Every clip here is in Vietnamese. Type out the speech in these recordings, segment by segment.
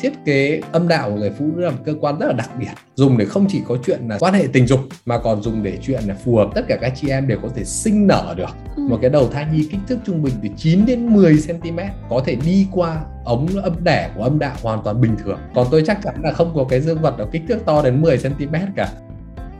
thiết kế âm đạo của người phụ nữ là một cơ quan rất là đặc biệt. Dùng để không chỉ có chuyện là quan hệ tình dục mà còn dùng để chuyện là phù hợp. Tất cả các chị em đều có thể sinh nở được. Ừ. một cái đầu thai nhi kích thước trung bình từ 9 đến 10 cm có thể đi qua ống âm đẻ của âm đạo hoàn toàn bình thường. Còn tôi chắc chắn là không có cái dương vật ở kích thước to đến 10 cm cả.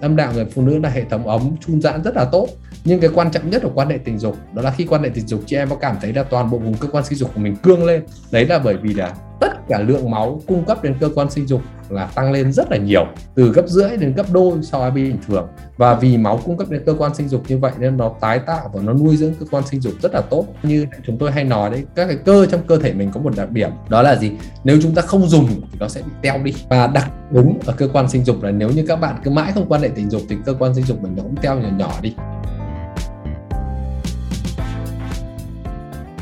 Âm đạo người phụ nữ là hệ thống ống chun giãn rất là tốt. Nhưng cái quan trọng nhất của quan hệ tình dục đó là khi quan hệ tình dục chị em có cảm thấy là toàn bộ vùng cơ quan sinh dục của mình cương lên. Đấy là bởi vì là tất cả lượng máu cung cấp đến cơ quan sinh dục là tăng lên rất là nhiều, từ gấp rưỡi đến gấp đôi so với bình thường. Và vì máu cung cấp đến cơ quan sinh dục như vậy nên nó tái tạo và nó nuôi dưỡng cơ quan sinh dục rất là tốt. Như chúng tôi hay nói đấy, các cái cơ trong cơ thể mình có một đặc điểm, đó là gì? Nếu chúng ta không dùng thì nó sẽ bị teo đi. Và đặc đúng ở cơ quan sinh dục là nếu như các bạn cứ mãi không quan hệ tình dục thì cơ quan sinh dục mình nó cũng teo nhỏ nhỏ đi.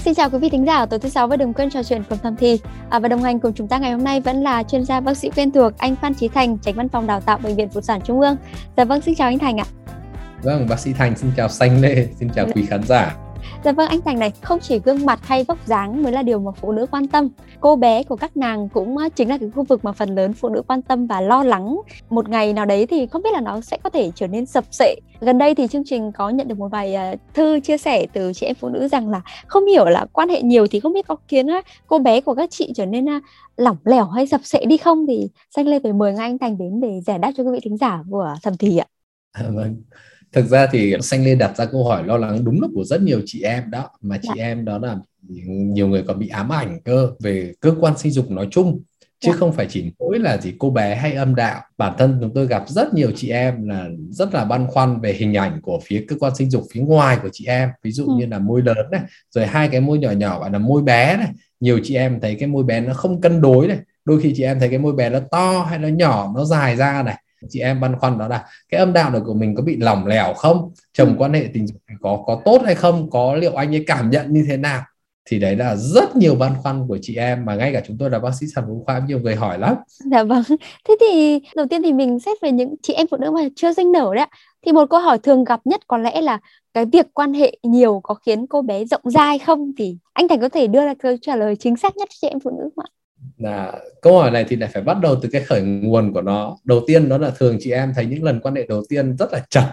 Xin chào quý vị thính giả tối thứ sáu và đừng quên trò chuyện cùng thầm thi à, và đồng hành cùng chúng ta ngày hôm nay vẫn là chuyên gia bác sĩ quen thuộc anh Phan Chí Thành tránh văn phòng đào tạo bệnh viện phụ sản trung ương. Dạ vâng xin chào anh Thành ạ. Vâng bác sĩ Thành xin chào Xanh Lê xin chào quý khán giả. Dạ vâng anh Thành này, không chỉ gương mặt hay vóc dáng mới là điều mà phụ nữ quan tâm. Cô bé của các nàng cũng ờ, chính là cái khu vực mà phần lớn phụ nữ quan tâm và lo lắng. Một ngày nào đấy thì không biết là nó sẽ có thể trở nên sập sệ. Gần đây thì chương trình có nhận được một vài ờ, thư chia sẻ từ chị em phụ nữ rằng là không hiểu là quan hệ nhiều thì không biết có khiến ờ, cô bé của các chị trở nên lỏng lẻo hay sập sệ đi không thì xanh lê phải mời ngay anh Thành đến để giải đáp cho quý vị thính giả của thầm thì ạ. À, vâng thực ra thì xanh lê đặt ra câu hỏi lo lắng đúng là của rất nhiều chị em đó. Mà chị dạ. em đó là nhiều người còn bị ám ảnh cơ về cơ quan sinh dục nói chung. Chứ dạ. không phải chỉ mỗi là gì cô bé hay âm đạo. Bản thân chúng tôi gặp rất nhiều chị em là rất là băn khoăn về hình ảnh của phía cơ quan sinh dục phía ngoài của chị em. Ví dụ ừ. như là môi lớn này rồi hai cái môi nhỏ nhỏ gọi là môi bé này. Nhiều chị em thấy cái môi bé nó không cân đối này. Đôi khi chị em thấy cái môi bé nó to hay nó nhỏ nó dài ra này chị em băn khoăn đó là cái âm đạo của mình có bị lỏng lẻo không chồng quan hệ tình dục có có tốt hay không có liệu anh ấy cảm nhận như thế nào thì đấy là rất nhiều băn khoăn của chị em mà ngay cả chúng tôi là bác sĩ sản phụ khoa nhiều người hỏi lắm. Dạ vâng. Thế thì đầu tiên thì mình xét về những chị em phụ nữ mà chưa sinh nở đấy ạ. Thì một câu hỏi thường gặp nhất có lẽ là cái việc quan hệ nhiều có khiến cô bé rộng dai không thì anh Thành có thể đưa ra câu trả lời chính xác nhất cho chị em phụ nữ không ạ? Là câu hỏi này thì lại phải bắt đầu từ cái khởi nguồn của nó đầu tiên đó là thường chị em thấy những lần quan hệ đầu tiên rất là chật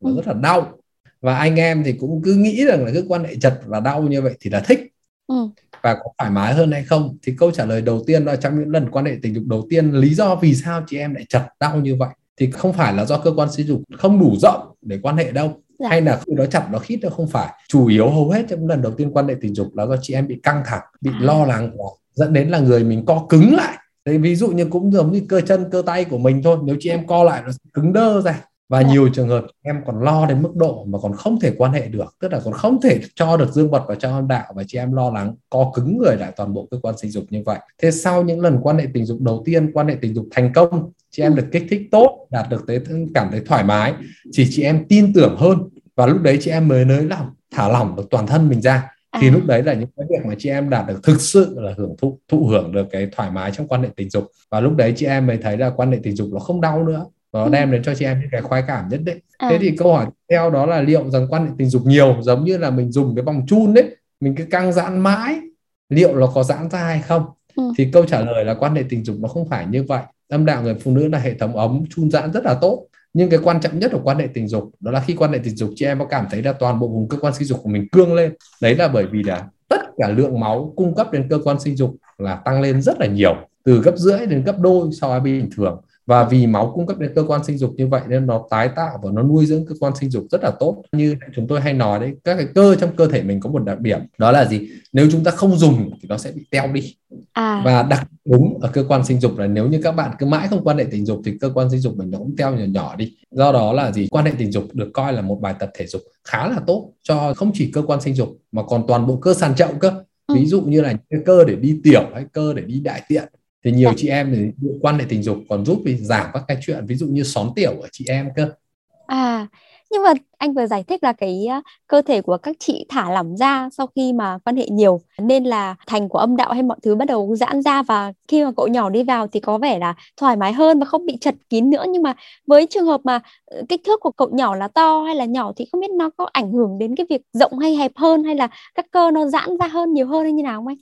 và ừ. rất là đau và anh em thì cũng cứ nghĩ rằng là cứ quan hệ chật và đau như vậy thì là thích ừ. và có thoải mái hơn hay không thì câu trả lời đầu tiên là trong những lần quan hệ tình dục đầu tiên lý do vì sao chị em lại chật đau như vậy thì không phải là do cơ quan sinh dục không đủ rộng để quan hệ đâu dạ. hay là khi nó chặt nó khít nó không phải chủ yếu hầu hết trong lần đầu tiên quan hệ tình dục là do chị em bị căng thẳng bị à. lo lắng quá dẫn đến là người mình co cứng lại Đấy, ví dụ như cũng giống như cơ chân cơ tay của mình thôi nếu chị em co lại nó sẽ cứng đơ ra và dạ. nhiều trường hợp em còn lo đến mức độ mà còn không thể quan hệ được tức là còn không thể cho được dương vật vào trong âm đạo và chị em lo lắng co cứng người lại toàn bộ cơ quan sinh dục như vậy. Thế sau những lần quan hệ tình dục đầu tiên quan hệ tình dục thành công chị em được kích thích tốt đạt được tới cảm thấy thoải mái chỉ chị em tin tưởng hơn. Và lúc đấy chị em mới nới lỏng thả lỏng được toàn thân mình ra. Thì à. lúc đấy là những cái việc mà chị em đạt được thực sự là hưởng thụ thụ hưởng được cái thoải mái trong quan hệ tình dục. Và lúc đấy chị em mới thấy là quan hệ tình dục nó không đau nữa nó ừ. đem đến cho chị em những cái khoái cảm nhất định à. thế thì câu hỏi theo đó là liệu rằng quan hệ tình dục nhiều giống như là mình dùng cái vòng chun đấy mình cứ căng giãn mãi liệu nó có giãn ra hay không ừ. thì câu trả lời là quan hệ tình dục nó không phải như vậy âm đạo người phụ nữ là hệ thống ống chun giãn rất là tốt nhưng cái quan trọng nhất của quan hệ tình dục đó là khi quan hệ tình dục chị em có cảm thấy là toàn bộ vùng cơ quan sinh dục của mình cương lên đấy là bởi vì là tất cả lượng máu cung cấp đến cơ quan sinh dục là tăng lên rất là nhiều từ gấp rưỡi đến gấp đôi so với bình thường và vì máu cung cấp đến cơ quan sinh dục như vậy nên nó tái tạo và nó nuôi dưỡng cơ quan sinh dục rất là tốt. Như chúng tôi hay nói đấy các cái cơ trong cơ thể mình có một đặc điểm đó là gì? Nếu chúng ta không dùng thì nó sẽ bị teo đi. À. và đặc đúng ở cơ quan sinh dục là nếu như các bạn cứ mãi không quan hệ tình dục thì cơ quan sinh dục mình nó cũng teo nhỏ nhỏ đi. Do đó là gì? Quan hệ tình dục được coi là một bài tập thể dục khá là tốt cho không chỉ cơ quan sinh dục mà còn toàn bộ cơ sàn chậu cơ. Ừ. ví dụ như là cái cơ để đi tiểu hay cơ để đi đại tiện thì nhiều dạ. chị em thì quan hệ tình dục còn giúp thì giảm các cái chuyện ví dụ như xón tiểu ở chị em cơ à nhưng mà anh vừa giải thích là cái cơ thể của các chị thả lỏng ra sau khi mà quan hệ nhiều nên là thành của âm đạo hay mọi thứ bắt đầu giãn ra và khi mà cậu nhỏ đi vào thì có vẻ là thoải mái hơn và không bị chật kín nữa nhưng mà với trường hợp mà ờ, kích thước của cậu nhỏ là to hay là nhỏ thì không biết nó có ảnh hưởng đến cái việc rộng hay hẹp hơn hay là các cơ nó giãn ra hơn nhiều hơn hay như nào không anh?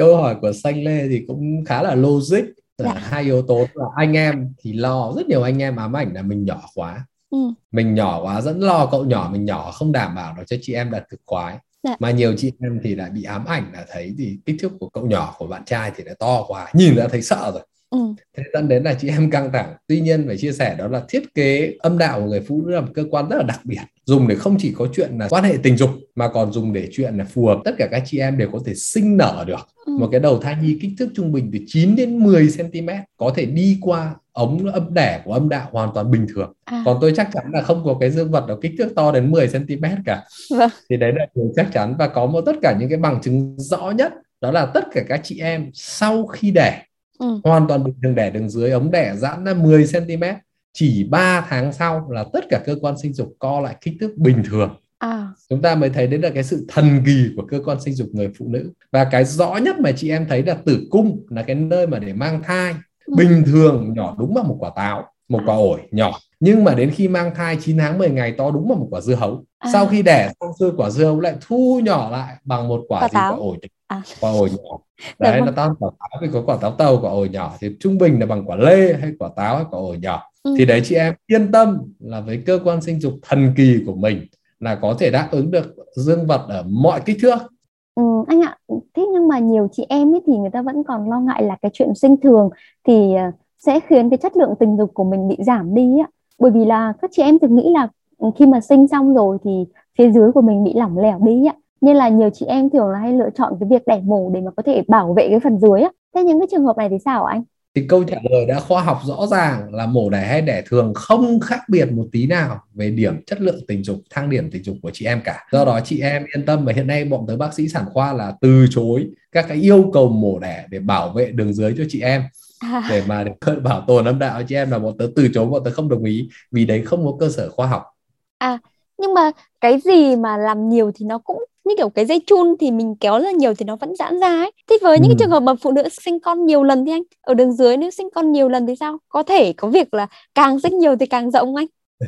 Câu hỏi của xanh lê thì cũng khá là logic dạ. hai yếu tố là anh em thì lo rất nhiều anh em ám ảnh là mình nhỏ quá ừ. mình nhỏ quá dẫn lo cậu nhỏ mình nhỏ không đảm bảo được cho chị em đạt cực khoái dạ. mà nhiều chị em thì lại bị ám ảnh là thấy thì kích thước của cậu nhỏ của bạn trai thì đã to quá nhìn đã thấy sợ rồi Ừ. thế dẫn đến là chị em căng thẳng tuy nhiên phải chia sẻ đó là thiết kế âm đạo của người phụ nữ là một cơ quan rất là đặc biệt dùng để không chỉ có chuyện là quan hệ tình dục mà còn dùng để chuyện là phù hợp tất cả các chị em đều có thể sinh nở được ừ. một cái đầu thai nhi kích thước trung bình từ 9 đến 10 cm có thể đi qua ống âm đẻ của âm đạo hoàn toàn bình thường à. còn tôi chắc chắn là không có cái dương vật nào kích thước to đến 10 cm cả vâng. thì đấy là điều chắc chắn và có một tất cả những cái bằng chứng rõ nhất đó là tất cả các chị em sau khi đẻ ừ. hoàn toàn bình thường đẻ đường dưới ống đẻ giãn ra 10 cm chỉ 3 tháng sau là tất cả cơ quan sinh dục co lại kích thước bình thường à. chúng ta mới thấy đến là cái sự thần kỳ của cơ quan sinh dục người phụ nữ và cái rõ nhất mà chị em thấy là tử cung là cái nơi mà để mang thai ừ. bình thường nhỏ đúng bằng một quả táo một quả ổi nhỏ nhưng mà đến khi mang thai 9 tháng 10 ngày to đúng bằng một quả dưa hấu à. sau khi đẻ xong xuôi quả dưa hấu lại thu nhỏ lại bằng một quả, quả gì quả ổi à. quả ổi nhỏ đấy dạ nó vâng. to quả táo thì có quả táo tàu quả ổi nhỏ thì trung bình là bằng quả lê hay quả táo hay quả ổi nhỏ ừ. thì đấy chị em yên tâm là với cơ quan sinh dục thần kỳ của mình là có thể đáp ứng được dương vật ở mọi kích thước Ừ, anh ạ, thế nhưng mà nhiều chị em ấy thì người ta vẫn còn lo ngại là cái chuyện sinh thường thì ờ, sẽ khiến cái chất lượng tình dục của mình bị giảm đi á. Bởi vì là các chị em thường nghĩ là khi mà sinh xong rồi thì phía dưới của mình bị lỏng lẻo đi á nên là nhiều chị em thường là hay lựa chọn cái việc đẻ mổ để mà có thể bảo vệ cái phần dưới á. Thế những cái trường hợp này thì sao anh? Thì câu trả lời đã khoa học rõ ràng là mổ đẻ hay đẻ thường không khác biệt một tí nào về điểm chất lượng tình dục thang điểm tình dục của chị em cả. Do đó chị em yên tâm và hiện nay bọn tới bác sĩ sản khoa là từ chối các cái yêu cầu mổ đẻ để bảo vệ đường dưới cho chị em. À. để mà để bảo tồn âm đạo chị em là bọn tớ từ chối bọn tớ không đồng ý vì đấy không có cơ sở khoa học. À nhưng mà cái gì mà làm nhiều thì nó cũng như kiểu cái dây chun thì mình kéo ra nhiều thì nó vẫn giãn ra ấy. Thì với ừ. những cái trường hợp mà phụ nữ sinh con nhiều lần thì anh ở đường dưới nếu sinh con nhiều lần thì sao? Có thể có việc là càng sinh nhiều thì càng rộng anh.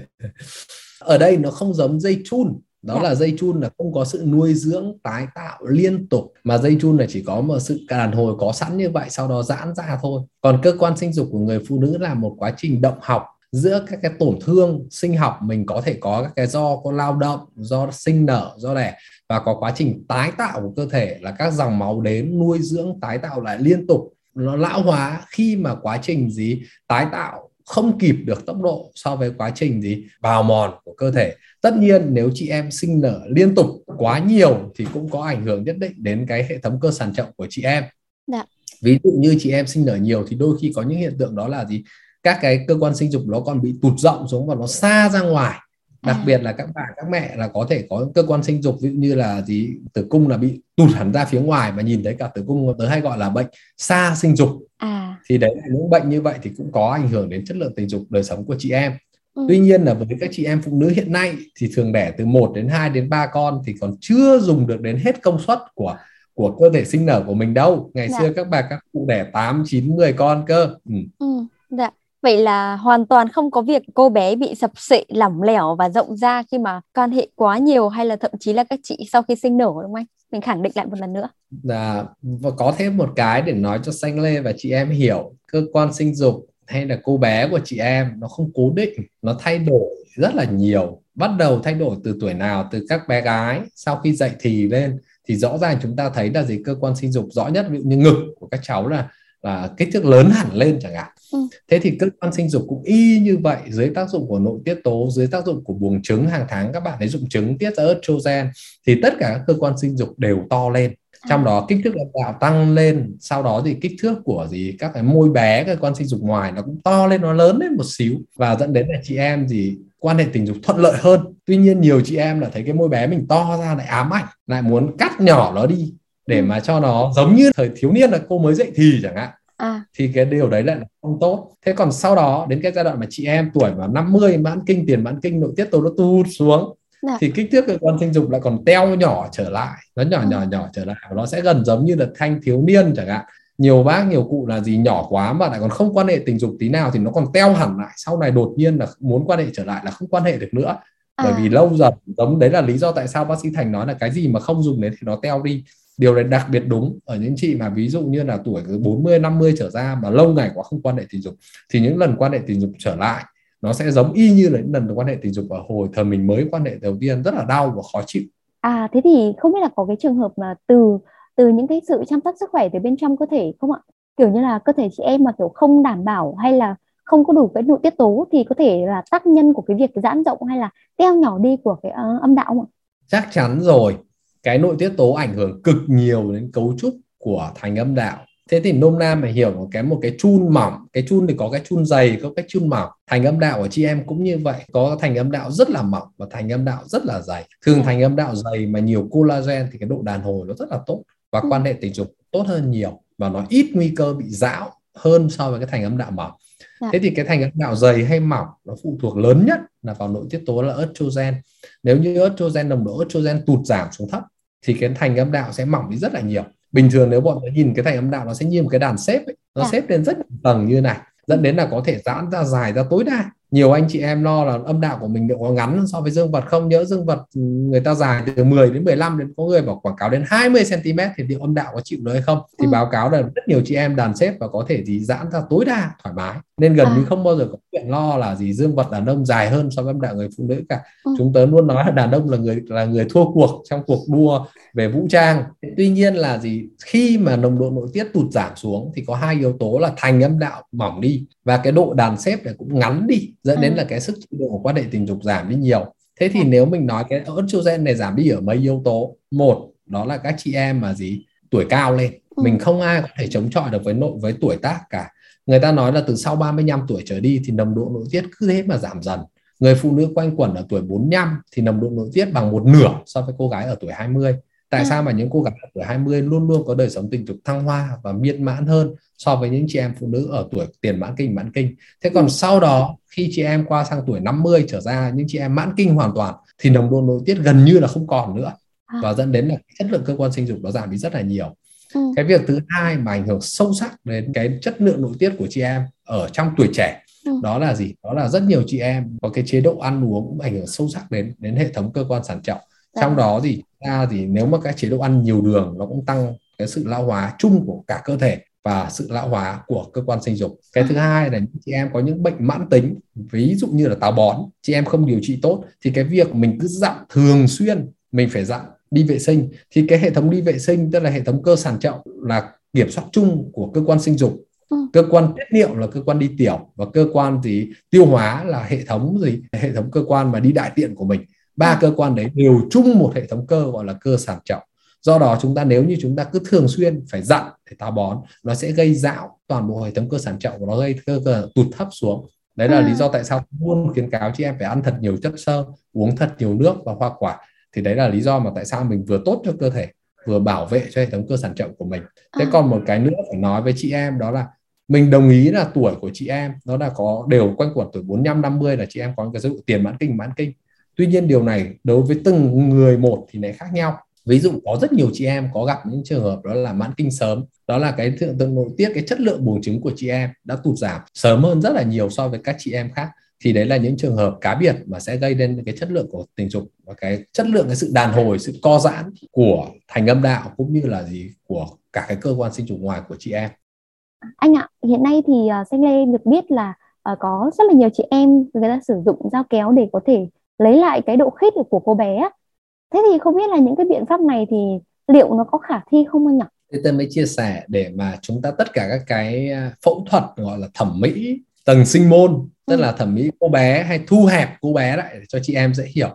Ở đây nó không giống dây chun. Đó dạ. là dây chun là không có sự nuôi dưỡng tái tạo liên tục mà dây chun là chỉ có một sự đàn hồi có sẵn như vậy sau đó giãn ra thôi. Còn cơ quan sinh dục của người phụ nữ là một quá trình động học giữa các cái tổn thương sinh học mình có thể có các cái do có lao động do sinh nở do đẻ và có quá trình tái tạo của cơ thể là các dòng máu đến nuôi dưỡng tái tạo lại liên tục. Nó lão hóa khi mà quá trình gì tái tạo không kịp được tốc độ so với quá trình gì bào mòn của cơ thể. Tất nhiên nếu chị em sinh nở liên tục quá nhiều thì cũng có ảnh hưởng nhất định đến cái hệ thống cơ sản trọng của chị em. Dạ. ví dụ như chị em sinh nở nhiều thì đôi khi có những hiện tượng đó là gì các cái cơ quan sinh dục nó còn bị tụt rộng xuống và nó xa ra ngoài đặc à. biệt là các bà các mẹ là có thể có cơ quan sinh dục ví dụ như là gì tử cung là bị tụt hẳn ra phía ngoài mà nhìn thấy cả tử cung tớ hay gọi là bệnh xa sinh dục à. thì đấy là những bệnh như vậy thì cũng có ảnh hưởng đến chất lượng tình dục đời sống của chị em ừ. tuy nhiên là với các chị em phụ nữ hiện nay thì thường đẻ từ 1 đến 2 đến 3 con thì còn chưa dùng được đến hết công suất của của cơ thể sinh nở của mình đâu ngày dạ. xưa các bà các cụ đẻ 8, 9, 10 con cơ ừ. Ừ. Dạ. Vậy là hoàn toàn không có việc cô bé bị sập sệ, lỏng lẻo và rộng ra khi mà quan hệ quá nhiều hay là thậm chí là các chị sau khi sinh nở đúng không anh? Mình khẳng định lại một lần nữa. À, và có thêm một cái để nói cho Xanh Lê và chị em hiểu cơ quan sinh dục hay là cô bé của chị em nó không cố định, nó thay đổi rất là nhiều. Bắt đầu thay đổi từ tuổi nào, từ các bé gái sau khi dậy thì lên thì rõ ràng chúng ta thấy là gì cơ quan sinh dục rõ nhất ví dụ như ngực của các cháu là là kích thước lớn hẳn lên chẳng hạn ừ. thế thì cơ quan sinh dục cũng y như vậy dưới tác dụng của nội tiết tố dưới tác dụng của buồng trứng hàng tháng các bạn ấy dụng trứng tiết ra estrogen thì tất cả các cơ quan sinh dục đều to lên trong à. đó kích thước âm đạo tăng lên sau đó thì kích thước của gì các cái môi bé cơ quan sinh dục ngoài nó cũng to lên nó lớn lên một xíu và dẫn đến là chị em gì quan hệ tình dục thuận lợi hơn tuy nhiên nhiều chị em là thấy cái môi bé mình to ra lại ám ảnh lại muốn cắt nhỏ nó đi để ừ. mà cho nó giống như thời thiếu niên là cô mới dậy thì chẳng hạn à. thì cái điều đấy lại là không tốt thế còn sau đó đến cái giai đoạn mà chị em tuổi mà 50 mãn kinh tiền mãn kinh nội tiết tố nó tụt xuống Dạ. thì kích thước cơ quan sinh dục lại còn teo nhỏ trở lại nó nhỏ ừ. nhỏ nhỏ trở lại nó sẽ gần giống như là thanh thiếu niên chẳng hạn nhiều bác nhiều cụ là gì nhỏ quá mà lại còn không quan hệ tình dục tí nào thì nó còn teo hẳn lại sau này đột nhiên là muốn quan hệ trở lại là không quan hệ được nữa à. bởi vì lâu dần giống đấy là lý do tại sao bác sĩ thành nói là cái gì mà không dùng đến thì nó teo đi điều này đặc biệt đúng ở những chị mà ví dụ như là tuổi từ 40 50 trở ra mà lâu ngày quá không quan hệ tình dục thì những lần quan hệ tình dục trở lại nó sẽ giống y như là những lần quan hệ tình dục ở hồi thời mình mới quan hệ đầu tiên rất là đau và khó chịu. À thế thì không biết là có cái trường hợp mà từ từ những cái sự chăm sóc sức khỏe từ bên trong cơ thể không ạ? Kiểu như là cơ thể chị em mà kiểu không đảm bảo hay là không có đủ cái nội tiết tố thì có thể là tác nhân của cái việc giãn rộng hay là teo nhỏ đi của cái uh, âm đạo không ạ? Chắc chắn rồi cái nội tiết tố ảnh hưởng cực nhiều đến cấu trúc của thành âm đạo. Thế thì nôm na mà hiểu một cái một cái chun mỏng. Cái chun thì có cái chun dày có cái chun mỏng. Thành âm đạo của chị em cũng như vậy. Có thành âm đạo rất là mỏng và thành âm đạo rất là dày. Thường ừ. thành âm đạo dày mà nhiều collagen thì cái độ đàn hồi nó rất là tốt và ừ. quan hệ tình dục tốt hơn nhiều và nó ít nguy cơ bị dão hơn so với cái thành âm đạo mỏng. Dạ. thế thì cái thành âm đạo dày hay mỏng nó phụ thuộc lớn nhất là vào nội tiết tố là estrogen. Nếu như estrogen nồng độ estrogen tụt giảm xuống thấp thì cái thành âm đạo sẽ mỏng đi rất là nhiều bình thường nếu bọn nó nhìn cái thành âm đạo nó sẽ như một cái đàn xếp ấy. nó à. xếp lên rất tầng như này dẫn đến là có thể giãn ra dài ra tối đa nhiều anh chị em lo là âm đạo của mình được có ngắn so với dương vật không nhớ dương vật người ta dài từ 10 đến 15 đến có người bảo quảng cáo đến 20 cm thì liệu âm đạo có chịu được hay không thì ừ. báo cáo là rất nhiều chị em đàn xếp và có thể gì giãn ra tối đa thoải mái nên gần à. như không bao giờ có chuyện lo là gì dương vật đàn ông dài hơn so với âm đạo người phụ nữ cả ừ. chúng tớ luôn nói là đàn ông là người là người thua cuộc trong cuộc đua về vũ trang tuy nhiên là gì khi mà nồng độ nội tiết tụt giảm xuống thì có hai yếu tố là thành âm đạo mỏng đi và cái độ đàn xếp này cũng ngắn đi dẫn đến ừ. là cái sức chịu đựng của quan hệ tình dục giảm đi nhiều. Thế thì ừ. nếu mình nói cái estrogen này giảm đi ở mấy yếu tố? Một đó là các chị em mà gì? Tuổi cao lên. Ừ. mình không ai có thể chống chọi được với nội với tuổi tác cả. Người ta nói là từ sau 35 tuổi trở đi thì nồng độ nội tiết cứ thế mà giảm dần. Người phụ nữ quanh quẩn ở tuổi 45 thì nồng độ nội tiết bằng một nửa so với cô gái ở tuổi 20 tại ừ. sao mà những cô gái ở tuổi 20 luôn luôn có đời sống tình dục thăng hoa và miên mãn hơn so với những chị em phụ nữ ở tuổi tiền mãn kinh mãn kinh thế còn ừ. sau đó khi chị em qua sang tuổi 50 trở ra những chị em mãn kinh hoàn toàn thì nồng độ nội tiết gần như là không còn nữa à. và dẫn đến là chất lượng cơ quan sinh dục nó giảm đi rất là nhiều ừ. cái việc thứ hai mà ảnh hưởng sâu sắc đến cái chất lượng nội tiết của chị em ở trong tuổi trẻ ừ. đó là gì đó là rất nhiều chị em có cái chế độ ăn uống cũng ảnh hưởng sâu sắc đến đến hệ thống cơ quan sản trọng trong đó thì ra thì nếu mà các chế độ ăn nhiều đường nó cũng tăng cái sự lão hóa chung của cả cơ thể và sự lão hóa của cơ quan sinh dục. Cái thứ hai là những chị em có những bệnh mãn tính, ví dụ như là táo bón, chị em không điều trị tốt thì cái việc mình cứ dặn thường xuyên mình phải dặn đi vệ sinh. Thì cái hệ thống đi vệ sinh tức là hệ thống cơ sản trọng là kiểm soát chung của cơ quan sinh dục. Ừ. cơ quan tiết niệu là cơ quan đi tiểu và cơ quan gì tiêu hóa là hệ thống gì? Hệ thống cơ quan mà đi đại tiện của mình ba cơ quan đấy đều chung một hệ thống cơ gọi là cơ sản trọng. Do đó chúng ta nếu như chúng ta cứ thường xuyên phải dặn để táo bón nó sẽ gây dạo toàn bộ hệ thống cơ sản trọng của nó gây cơ cơ tụt thấp xuống. Đấy là à. lý do tại sao luôn khuyến cáo chị em phải ăn thật nhiều chất xơ uống thật nhiều nước và hoa quả. Thì đấy là lý do mà tại sao mình vừa tốt cho cơ thể vừa bảo vệ cho hệ thống cơ sản trọng của mình. Thế à. còn một cái nữa phải nói với chị em đó là mình đồng ý là tuổi của chị em nó là có đều quanh quẩn tuổi 45 50 là chị em có cái dấu tiền mãn kinh mãn kinh tuy nhiên điều này đối với từng người một thì lại khác nhau. Ví dụ có rất nhiều chị em có gặp những trường hợp đó là mãn kinh sớm. Đó là cái thượng tượng nội tiết cái chất lượng buồng trứng của chị em đã tụt giảm sớm hơn rất là nhiều so với các chị em khác. Thì đấy là những trường hợp cá biệt mà sẽ gây nên cái chất lượng của tình dục và cái chất lượng cái sự đàn hồi sự co giãn của thành âm đạo cũng như là gì của cả cái cơ quan sinh dục ngoài của chị em. Anh ạ hiện nay thì uh, xanh lê được biết là uh, có rất là nhiều chị em người ta sử dụng dao kéo để có thể lấy lại cái độ khít của cô bé thế thì không biết là những cái biện pháp này thì liệu nó có khả thi không anh nhỉ? Thế tôi mới chia sẻ để mà chúng ta tất cả các cái à, phẫu thuật gọi là thẩm mỹ tầng sinh môn tức ừ. là thẩm mỹ cô bé hay thu hẹp cô bé lại cho chị em dễ hiểu.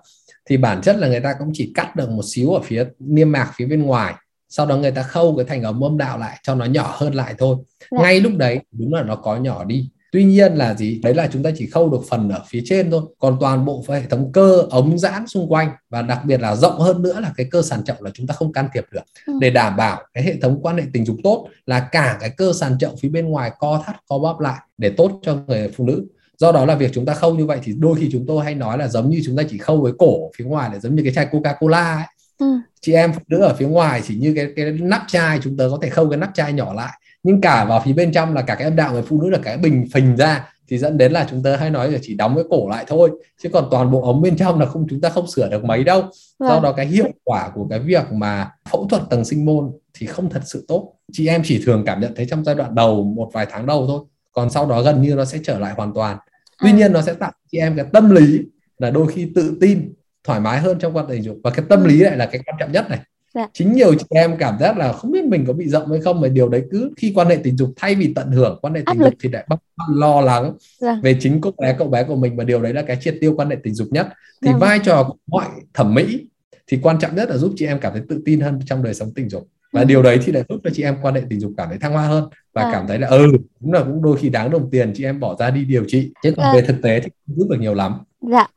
Thì bản chất là người ta cũng chỉ cắt được một xíu ở phía niêm mạc phía bên ngoài sau đó người ta khâu cái thành ống âm đạo lại cho nó nhỏ hơn lại thôi. Dạ. ngay lúc đấy đúng là nó có nhỏ đi tuy nhiên là gì đấy là chúng ta chỉ khâu được phần ở phía trên thôi còn toàn bộ hệ thống cơ ống giãn xung quanh và đặc biệt là rộng hơn nữa là cái cơ sàn trọng là chúng ta không can thiệp được ừ. để đảm bảo cái hệ thống quan hệ tình dục tốt là cả cái cơ sàn trọng phía bên ngoài co thắt co bóp lại để tốt cho người phụ nữ do đó là việc chúng ta khâu như vậy thì đôi khi chúng tôi hay nói là giống như chúng ta chỉ khâu với cổ phía ngoài để giống như cái chai coca cola ấy. Ừ. chị em phụ nữ ở phía ngoài chỉ như cái cái nắp chai chúng ta có thể khâu cái nắp chai nhỏ lại nhưng cả vào phía bên trong là cả cái âm đạo người phụ nữ là cái bình phình ra thì dẫn đến là chúng ta hay nói là chỉ đóng cái cổ lại thôi. Chứ còn toàn bộ ống bên trong là không chúng ta không sửa được mấy đâu. Vâng. do đó cái hiệu quả của cái việc mà phẫu thuật tầng sinh môn thì không thật sự tốt. Chị em chỉ thường cảm nhận thấy trong giai đoạn đầu một vài tháng đầu thôi. Còn sau đó gần như nó sẽ trở lại hoàn toàn. Tuy à. nhiên nó sẽ tạo chị em cái tâm lý là đôi khi tự tin thoải mái hơn trong quan tình dục. Và cái tâm lý lại là cái quan trọng nhất này dạ. chính nhiều chị em cảm giác là không biết mình có bị rộng hay không mà điều đấy cứ khi quan hệ tình dục thay vì tận hưởng quan hệ tình dục thì lại bắt lo lắng dạ. về chính cô bé cậu bé của mình và điều đấy là cái triệt tiêu quan hệ tình dục nhất thì dạ. vai trò của mọi thẩm mỹ thì quan trọng nhất là giúp chị em cảm thấy tự tin hơn trong đời sống tình dục và ừ. điều đấy thì lại giúp cho chị em quan hệ tình dục cảm thấy thăng hoa hơn và à. cảm thấy là ừ cũng là cũng đôi khi đáng đồng tiền chị em bỏ ra đi điều trị chứ còn à. về thực tế thì không giúp được nhiều lắm dạ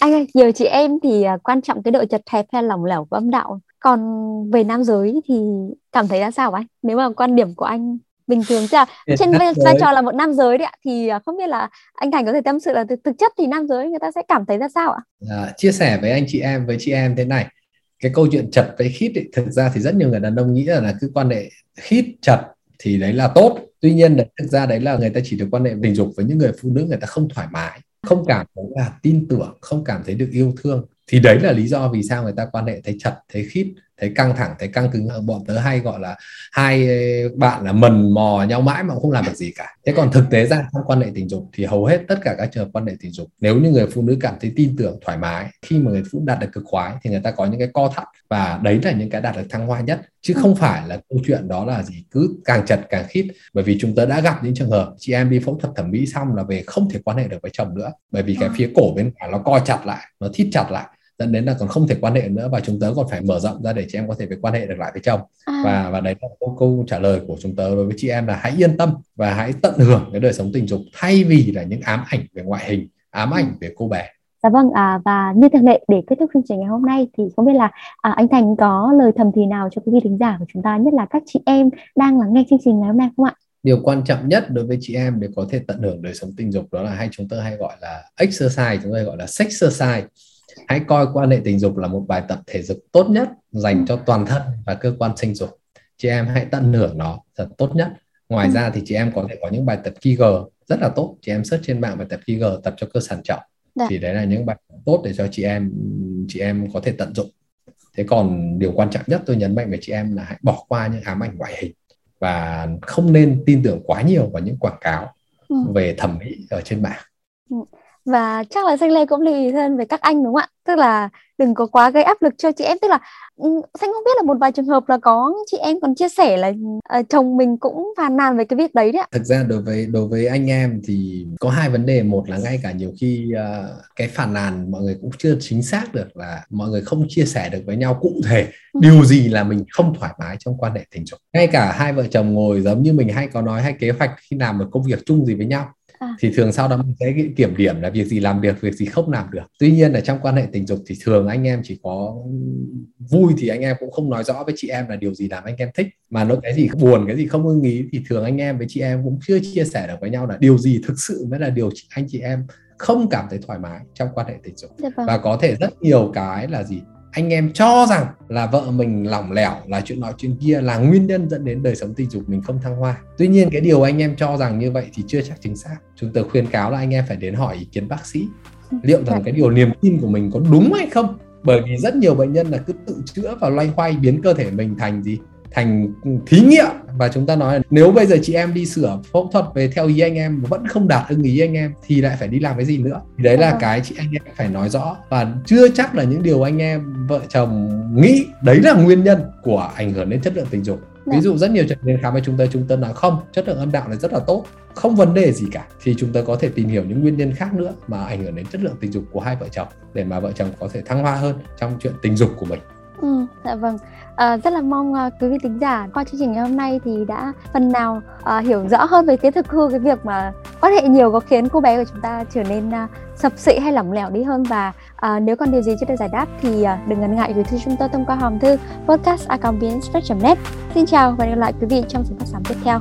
anh ơi nhiều chị em thì à, quan trọng cái độ chật hẹp hay lỏng lẻo của âm đạo còn về nam giới thì cảm thấy ra sao anh nếu mà quan điểm của anh bình thường chứ là trên vai trò là một nam giới đấy ạ thì à, không biết là anh Thành có thể tâm sự là thực, thực chất thì nam giới người ta sẽ cảm thấy ra sao ạ? À, chia sẻ với anh chị em với chị em thế này. Cái câu chuyện chật với khít ấy, thực ra thì rất nhiều người đàn ông nghĩ là, là cứ quan hệ khít chật thì đấy là tốt. Tuy nhiên đấy, thực ra đấy là người ta chỉ được quan hệ tình dục với những người phụ nữ người ta không thoải mái không cảm thấy là tin tưởng không cảm thấy được yêu thương thì đấy là lý do vì sao người ta quan hệ thấy chật thấy khít thấy căng thẳng thấy căng cứng. Bọn tớ hay gọi là hai bạn là mần mò nhau mãi mà không làm được gì cả. Thế còn thực tế ra trong quan hệ tình dục thì hầu hết tất cả các trường hợp quan hệ tình dục nếu như người phụ nữ cảm thấy tin tưởng thoải mái khi mà người phụ nữ đạt được cực khoái thì người ta có những cái co thắt. Và đấy là những cái đạt được thăng hoa nhất chứ không phải là câu chuyện đó là gì cứ càng chật càng khít. Bởi vì chúng ta đã gặp những trường hợp chị em đi phẫu thuật thẩm mỹ xong là về không thể quan hệ được với chồng nữa. Bởi vì cái phía cổ bên phải nó co chặt lại nó thít chặt lại dẫn đến là còn không thể quan hệ nữa và chúng tớ còn phải mở rộng ra để chị em có thể về quan hệ được lại với chồng à. và và đấy là câu, câu trả lời của chúng tớ đối với chị em là hãy yên tâm và hãy tận hưởng cái đời sống tình dục thay vì là những ám ảnh về ngoại hình ám ảnh về cô bé Dạ vâng, à, và như thường lệ để kết thúc chương trình ngày hôm nay thì không biết là à, anh Thành có lời thầm thì nào cho quý vị thính giả của chúng ta, nhất là các chị em đang lắng nghe chương trình ngày hôm nay không ạ? Điều quan trọng nhất đối với chị em để có thể tận hưởng đời sống tình dục đó là hay chúng tôi hay gọi là exercise, chúng tôi gọi là sex exercise hãy coi quan hệ tình dục là một bài tập thể dục tốt nhất dành cho toàn thân và cơ quan sinh dục chị em hãy tận hưởng nó thật tốt nhất ngoài ra thì chị em có thể có những bài tập Kegel rất là tốt chị em search trên mạng bài tập Kegel tập cho cơ sản trọng Đã. Dạ. thì đấy là những bài tập tốt để cho chị em chị em có thể tận dụng thế còn điều quan trọng nhất tôi nhấn mạnh với chị em là hãy bỏ qua những ám ảnh ngoại hình và không nên tin tưởng quá nhiều vào những quảng cáo ừ. về thẩm mỹ ở trên mạng ừ và chắc là xanh lê cũng lưu ý hơn về các anh đúng không ạ? Tức là đừng có quá gây áp lực cho chị em. Tức là ừ, xanh không biết là một vài trường hợp là có chị em còn chia sẻ là uh, chồng mình cũng phàn nàn về cái việc đấy đấy ạ. Thực ra đối với đối với anh em thì có hai vấn đề. Một là ngay cả nhiều khi uh, cái phàn nàn mọi người cũng chưa chính xác được là mọi người không chia sẻ được với nhau cụ thể ừ. điều gì là mình không thoải mái trong quan hệ tình dục. Ngay cả hai vợ chồng ngồi giống như mình hay có nói hay kế hoạch khi làm một công việc chung gì với nhau À. thì thường sau đó mình sẽ kiểm điểm là việc gì làm được việc gì không làm được tuy nhiên là trong quan hệ tình dục thì thường anh em chỉ có vui thì anh em cũng không nói rõ với chị em là điều gì làm anh em thích mà nó cái gì buồn cái gì không ưng ý thì thường anh em với chị em cũng chưa chia sẻ được với nhau là điều gì thực sự mới là điều anh chị em không cảm thấy thoải mái trong quan hệ tình dục dạ vâng. và có thể rất nhiều cái là gì anh em cho rằng là vợ mình lỏng lẻo, là chuyện nói chuyện kia là nguyên nhân dẫn đến đời sống tình dục mình không thăng hoa. Tuy nhiên, cái điều anh em cho rằng như vậy thì chưa chắc chính xác. Chúng tôi khuyên cáo là anh em phải đến hỏi ý kiến bác sĩ. Liệu rằng cái điều niềm tin của mình có đúng hay không? Bởi vì rất nhiều bệnh nhân là cứ tự chữa và loay hoay biến cơ thể mình thành gì? Thành thí nghiệm. Và chúng ta nói là nếu bây giờ chị em đi sửa phẫu thuật về theo ý anh em vẫn không đạt ưng ý anh em thì lại phải đi làm cái gì nữa? Thì đấy là ờ. cái chị anh em phải nói rõ. Và chưa chắc là những điều anh em vợ chồng nghĩ đấy là nguyên nhân của ảnh hưởng đến chất lượng tình dục. Ví dạ. dụ rất nhiều trường đến khám với chúng ta chúng ta nói không chất lượng âm đạo này rất là tốt không vấn đề gì cả thì chúng ta có thể tìm hiểu những nguyên nhân khác nữa mà ảnh hưởng đến chất lượng tình dục của hai vợ chồng để mà vợ chồng có thể thăng hoa hơn trong chuyện tình dục của mình Ừ, dạ vâng. À, rất là mong uh, quý vị tính giả qua chương trình ngày hôm nay thì đã phần nào uh, hiểu rõ hơn về kiến thực hư cái việc mà quan hệ nhiều có khiến cô bé của chúng ta trở nên uh, sập sệ hay lỏng lẻo đi hơn và uh, nếu còn điều gì chưa được giải đáp thì uh, đừng ngần ngại gửi thư chúng tôi thông qua hòm thư podcast net Xin chào và hẹn gặp lại quý vị trong số phát sóng tiếp theo.